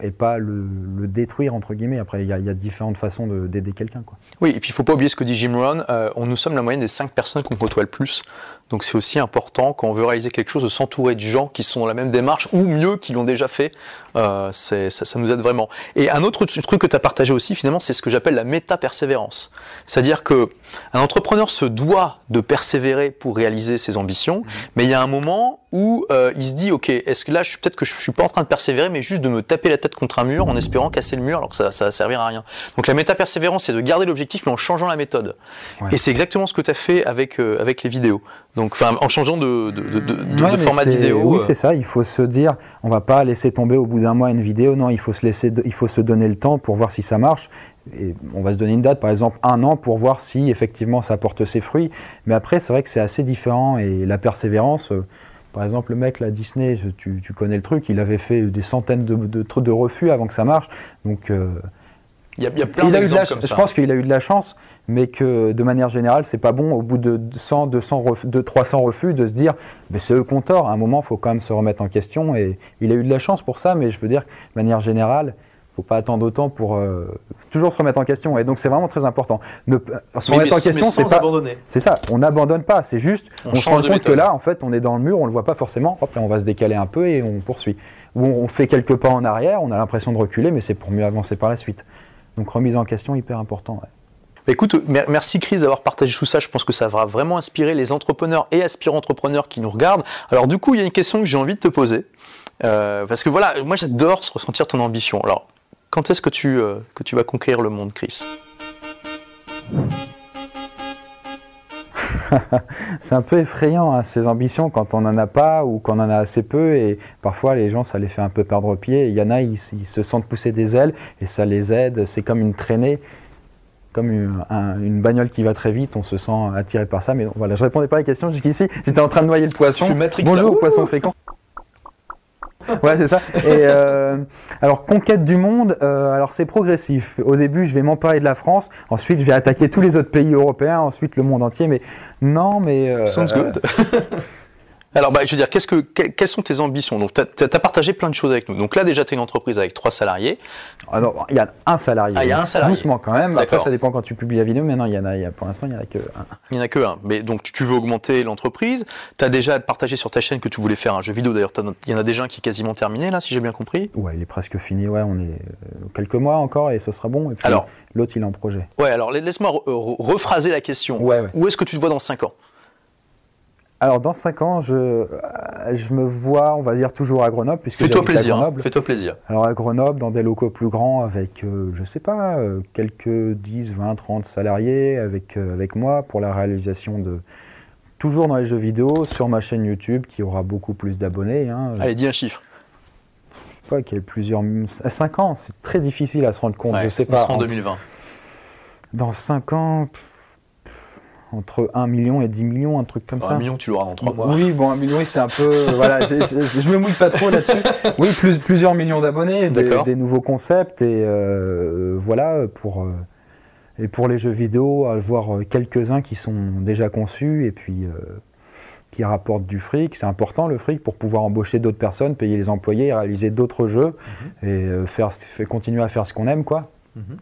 Et pas le, détruire entre guillemets. Après, il y, a- différentes façons de- d'aider quelqu'un quoi. Oui, et puis il faut pas oublier ce que dit Jim Rohn. euh, on nous sommes la moyenne des cinq personnes qu'on côtoie le plus. Donc c'est aussi important quand on veut réaliser quelque chose de s'entourer de gens qui sont dans la même démarche ou mieux qui l'ont déjà fait. Euh, ça, ça nous aide vraiment. Et un autre tru- truc que tu as partagé aussi finalement, c'est ce que j'appelle la méta-persévérance. C'est-à-dire que un entrepreneur se doit de persévérer pour réaliser ses ambitions, mais il y a un moment où euh, il se dit ok, est-ce que là, je- peut-être que je suis pas en train de persévérer, mais juste de me taper la tête contre un mur en espérant casser le mur, alors que ça, ça va servir à rien. Donc la méta-persévérance, c'est de garder l'objectif, mais en changeant la méthode. Ouais. Et c'est exactement ce que tu as fait avec euh, avec les vidéos. Donc, en changeant de, de, de, format vidéo. Oui, euh, c'est ça. Il faut se dire, on va pas laisser tomber au bout d'un mois une vidéo. Non, il faut se laisser, il faut se donner le temps pour voir si ça marche. Et on va se donner une date, par exemple un an, pour voir si effectivement ça porte ses fruits. Mais après, c'est vrai que c'est assez différent et la persévérance. euh, par exemple, le mec, la Disney, je- tu, tu connais le truc, il avait fait des centaines de, de, de refus avant que ça marche. Donc, euh, Il y a, il y a plein d'exemples comme je ça. pense qu'il a eu de la chance, mais que de manière générale, c'est pas bon au bout de 100, 200, refus, de 300 refus de se dire, mais c'est eux qu'on tort. À un moment, il faut quand même se remettre en question. Et il a eu de la chance pour ça, mais je veux dire, de manière générale, faut pas attendre autant pour euh, toujours se remettre en question. Et donc, c'est vraiment très important. Ne, se Mais- remettre en question, c'est pas, abandonner. c'est ça. On n'abandonne pas. C'est juste, On on, se rend compte méthode. que là, en fait, on est dans le mur, on le voit pas forcément. Hop, là, on va se décaler un peu et on poursuit. Ou on fait quelques pas en arrière, on a l'impression de reculer, mais c'est pour mieux avancer par la suite. Donc, remise en question, hyper important. ouais. Bah, Écoute, mer- merci Chris d'avoir partagé tout ça. Je pense que ça va vraiment inspirer les entrepreneurs et aspirants entrepreneurs qui nous regardent. Alors du coup, il y a une question que j'ai envie de te poser. Euh, parce que voilà, moi j'adore se ressentir ton ambition. Alors, quand est-ce que tu, euh, que tu vas conquérir le monde, Chris? <laughs> C'est un peu effrayant, hein, ces ambitions, quand on n'en a pas ou qu'on en a assez peu. Et parfois, les gens, ça les fait un peu perdre pied. Il y en a, ils se sentent pousser des ailes et ça les aide. C'est comme une traînée, comme une, un- une bagnole qui va très vite. On se sent attiré par ça. Mais voilà, je répondais pas à la question jusqu'ici. J'étais en train de noyer le poisson. Bonjour, poisson fréquent. Ouais, c'est ça. Et euh, alors, conquête du monde, euh, alors c'est progressif. Au début, je vais m'emparer de la France, ensuite, je vais attaquer tous les autres pays européens, ensuite le monde entier. Mais non, mais. euh, Sounds good. Alors, bah, je veux dire, qu'est-ce que, que- quelles sont tes ambitions? Donc, tu as, partagé plein de choses avec nous. Donc là, déjà, tu es une entreprise avec trois salariés. Alors, il y a un salarié. Ah, il y a un salarié. Doucement quand même. Après, ça dépend quand tu publies la vidéo. Mais non, il y en a, il y a, pour l'instant, il y en a que un. Il n'y en a que un. Mais donc, tu- veux augmenter l'entreprise. Tu as déjà partagé sur ta chaîne que tu voulais faire un jeu vidéo. D'ailleurs, il y en a déjà un qui est quasiment terminé, là, si j'ai bien compris. Ouais, il est presque fini. Ouais, on est euh, quelques mois encore et ce sera bon. Et puis, Alors. l'autre, il est en projet. Ouais, alors la- laisse-moi re- re- rephraser la question. Ouais, ouais. Où est-ce que tu te vois dans 5 ans? Alors, dans 5 ans, je, euh, je me vois, on va dire, toujours à Grenoble. puisque Fais-toi plaisir. Fais-toi plaisir. Alors à Grenoble, dans des locaux plus grands, avec, euh, je sais pas, euh, quelques 10, 20, 30 salariés avec, euh, avec moi pour la réalisation de... Toujours dans les jeux vidéo, sur ma chaîne YouTube, qui aura beaucoup plus d'abonnés. Hein, Allez, dis un chiffre. je sais pas, qui a plusieurs... À 5 ans, c'est très difficile à se rendre compte. Ouais, je sais on pas. sera en en- 2020. Dans 5 ans, pff, entre 1 million et 10 millions, un truc comme Un ça. million, tu l'auras dans 3 mois. Oui, bon, un million, oui, c'est un peu. <laughs> voilà, je, je- je me mouille pas trop là-dessus. Oui, plus, plusieurs millions d'abonnés, des, des nouveaux concepts, et euh, voilà, pour, euh, et pour les jeux vidéo, avoir euh, quelques-uns qui sont déjà conçus et puis euh, qui rapportent du fric. C'est important le fric pour pouvoir embaucher d'autres personnes, payer les employés, réaliser d'autres jeux et euh, faire, faire- continuer à faire ce qu'on aime, quoi. Mhm.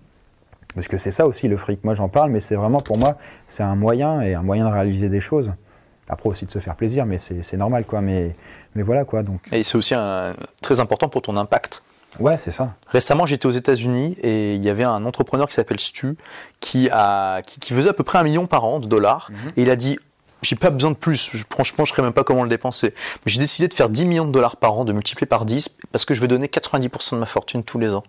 Parce que c'est ça aussi le fric. Moi j'en parle, mais c'est vraiment pour moi, c'est un moyen et un moyen de réaliser des choses. Après aussi de se faire plaisir, mais c'est normal quoi. Mais, mais voilà quoi. Donc Et c'est aussi un- très important pour ton impact. ouais, c'est ça. Récemment, j'étais aux États-Unis et il y avait un entrepreneur qui s'appelle Stu qui, a, qui, qui faisait à peu près un million par an de dollars. Et il a dit J'ai pas besoin de plus. Je- franchement, je ne même pas comment le dépenser. Mais j'ai décidé de faire 10 millions de dollars par an, de multiplier par 10, parce que je vais donner 90% de ma fortune tous les ans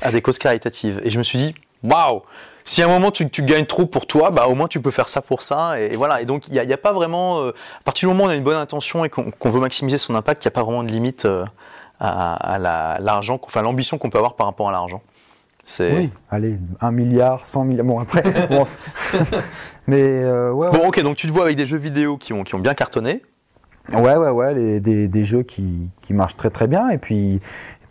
à des causes caritatives. Et je me suis dit Waouh si à un moment tu, tu gagnes trop pour toi, bah au moins tu peux faire ça pour ça. Et, et voilà. Et donc il n'y a, il y a pas vraiment. euh, à partir du moment où on a une bonne intention et qu'on veut maximiser son impact, il n'y a pas vraiment de limite euh, à, à la- l'argent, enfin l'ambition qu'on peut avoir par rapport à l'argent. Oui. Allez, un milliard, 100 milliards. Bon après. <laughs> bon. mais euh, ouais, ouais. bon. Ok, donc tu te vois avec des jeux vidéo qui ont qui ont bien cartonné. Ouais, ouais, ouais, les- des, des jeux qui, qui marchent très très bien. Et puis,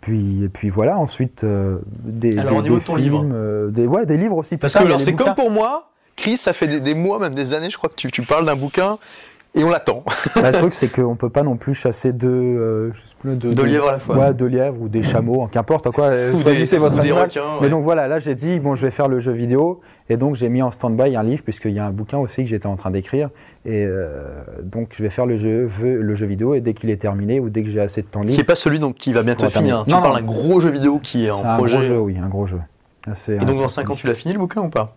puis, et puis voilà, ensuite, euh, des, Alors, des, au niveau des de ton films, livre euh, des, ouais, des livres aussi. Parce que alors des c'est comme pour moi, Chris, ça fait des, des mois, même des années, je crois que tu, tu parles d'un bouquin et on l'attend. Bah, le truc, c'est qu'on peut pas non plus chasser deux, euh, je sais plus, deux, Deux lièvres à la fois. Ouais, deux lièvres ou des chameaux, qu'importe quoi. Ou choisissez des- votre ou des Mais donc voilà, là j'ai dit bon, je vais faire le jeu vidéo et donc j'ai mis en stand-by un livre puisqu'il y a un bouquin aussi que j'étais en train d'écrire et euh, donc je vais faire le jeu, le jeu vidéo et dès qu'il est terminé ou dès que j'ai assez de temps Qui libre. est pas celui donc qui va bientôt finir. terminer. Tu Non, parles d'un gros jeu vidéo qui est en C'est un projet. gros jeu, oui, un gros jeu. Et donc dans 5 ans, tu l'as fini le bouquin ou pas?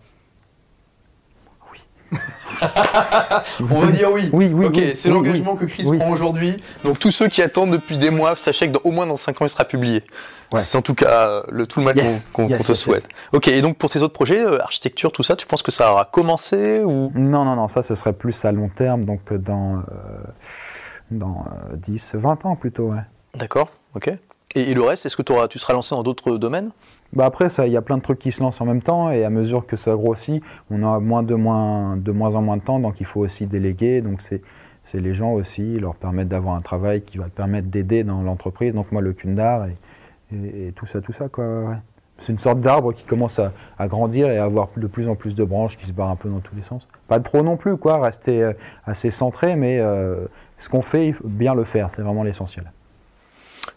<laughs> On va dire oui. Oui, oui, Ok, oui, c'est oui, l'engagement oui. que Chris prend aujourd'hui. Donc tous ceux qui attendent depuis des mois, sachez que dans- au moins dans 5 ans, il sera publié. Ouais. C'est en tout cas euh, le, tout le mal Yes. qu'on Yes, te yes, souhaite. Ok, et donc pour tes autres projets, euh, architecture, tout ça, tu penses que ça aura commencé ou? Non, non, non, ça ce serait plus à long terme, donc euh, dans, euh, dans euh, 10, 20 ans plutôt, ouais. D'accord, ok. Et, et le reste, est-ce que tu seras lancé dans d'autres domaines? Bah après, il y a plein de trucs qui se lancent en même temps, et à mesure que ça grossit, on a moins de, moins, de moins en moins de temps, donc il faut aussi déléguer. Donc c'est les gens aussi, leur permettre d'avoir un travail qui va permettre d'aider dans l'entreprise. Donc moi, le Kundar et, et, tout ça, tout ça. C'est une sorte d'arbre qui commence à, grandir et à avoir de plus en plus de branches qui se barrent un peu dans tous les sens. Pas trop non plus, quoi, rester euh, assez centré, mais euh, ce qu'on fait, bien le faire, c'est vraiment l'essentiel.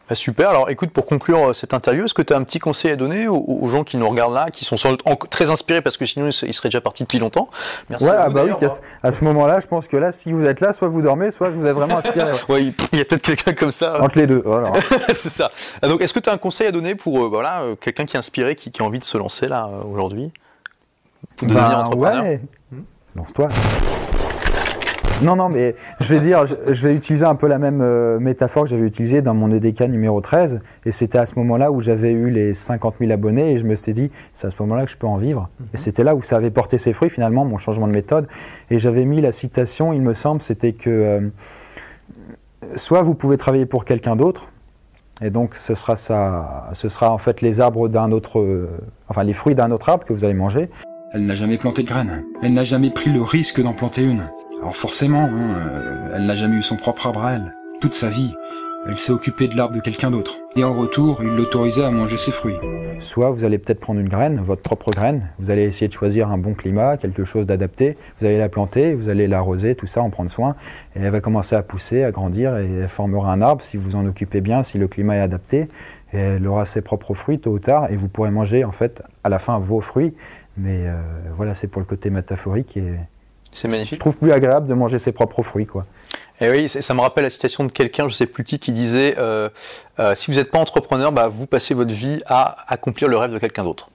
Bah, Super, alors écoute, pour conclure euh, cette interview, est-ce que tu as un petit conseil à donner aux, aux gens qui nous regardent là, qui sont sans doute en- très inspirés parce que sinon ils se- ils seraient déjà partis depuis longtemps? Merci Ouais, à ah vous, bah oui, ce- à ce moment-là, je pense que là, si vous êtes là, soit vous dormez, soit vous êtes vraiment inspiré. ouais. <laughs> Ouais, il y a peut-être quelqu'un comme ça. Entre les deux, voilà. <laughs> c'est ça. Ah, donc, est-ce que tu as un conseil à donner pour euh, voilà, euh, quelqu'un qui est inspiré, qui, qui a envie de se lancer là aujourd'hui? Pour devenir Ben, entrepreneur? ouais. Lance-toi. Non, non, mais je vais dire, je, je vais utiliser un peu la même euh, métaphore que j'avais utilisée dans mon EDK numéro 13. Et c'était à ce moment-là où j'avais eu les 50 000 abonnés et je me suis dit, c'est à ce moment-là que je peux en vivre. Et c'était là où ça avait porté ses fruits finalement, mon changement de méthode. Et j'avais mis la citation, il me semble, c'était que euh, soit vous pouvez travailler pour quelqu'un d'autre, et donc ce sera ça, ce sera en fait les arbres d'un autre, euh, enfin les fruits d'un autre arbre que vous allez manger. Elle n'a jamais planté de graines. Elle n'a jamais pris le risque d'en planter une. Alors forcément, hein, euh, elle n'a jamais eu son propre arbre à elle, toute sa vie. Elle s'est occupée de l'arbre de quelqu'un d'autre. Et en retour, il l'autorisait à manger ses fruits. Soit vous allez peut-être prendre une graine, votre propre graine, vous allez essayer de choisir un bon climat, quelque chose d'adapté, vous allez la planter, vous allez l'arroser, tout ça, en prendre soin, et elle va commencer à pousser, à grandir, et elle formera un arbre si vous en occupez bien, si le climat est adapté, et elle aura ses propres fruits tôt ou tard, et vous pourrez manger en fait à la fin vos fruits, mais euh, voilà, c'est pour le côté métaphorique et C'est je magnifique. trouve plus agréable de manger ses propres fruits, quoi. Et oui, c'est- ça me rappelle la citation de quelqu'un, je sais plus qui, qui disait euh, euh, si vous n'êtes pas entrepreneur, bah, vous passez votre vie à accomplir le rêve de quelqu'un d'autre.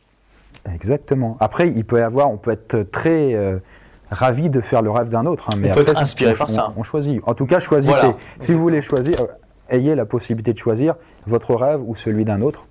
Exactement. Après, il peut y avoir, on peut être très euh, ravi de faire le rêve d'un autre, hein, mais On peut après, être inspiré on, par ça. On, on choisit. En tout cas, choisissez. Voilà. Si vous voulez choisir, ayez la possibilité de choisir votre rêve ou celui d'un autre.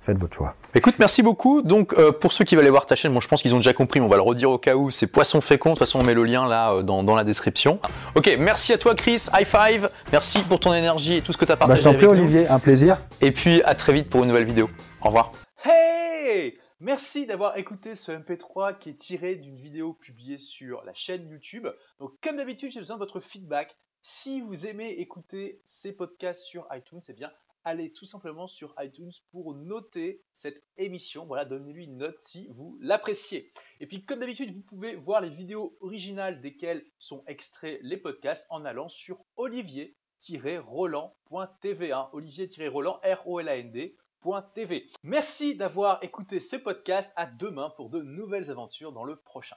Faites votre choix. Écoute, merci beaucoup. Donc, euh, pour ceux qui veulent aller voir ta chaîne, bon, je pense qu'ils ont déjà compris, mais on va le redire au cas où, c'est Poisson Fécond. De toute façon, on met le lien là euh, dans, dans la description. Ok, merci à toi, Chris. High five. Merci pour ton énergie et tout ce que tu as Bah, partagé je t'en prie, avec nous. Olivier, un plaisir. Et puis, à très vite pour une nouvelle vidéo. Au revoir. Hey Merci d'avoir écouté ce MP3 qui est tiré d'une vidéo publiée sur la chaîne YouTube. Donc comme d'habitude, j'ai besoin de votre feedback. Si vous aimez écouter ces podcasts sur iTunes, eh bien allez tout simplement sur iTunes pour noter cette émission. Voilà, donnez-lui une note si vous l'appréciez. Et puis comme d'habitude, vous pouvez voir les vidéos originales desquelles sont extraits les podcasts en allant sur olivier-roland.tv. hein. Olivier-roland, R-O-L-A-N-D. Merci d'avoir écouté ce podcast. À demain pour de nouvelles aventures dans le prochain.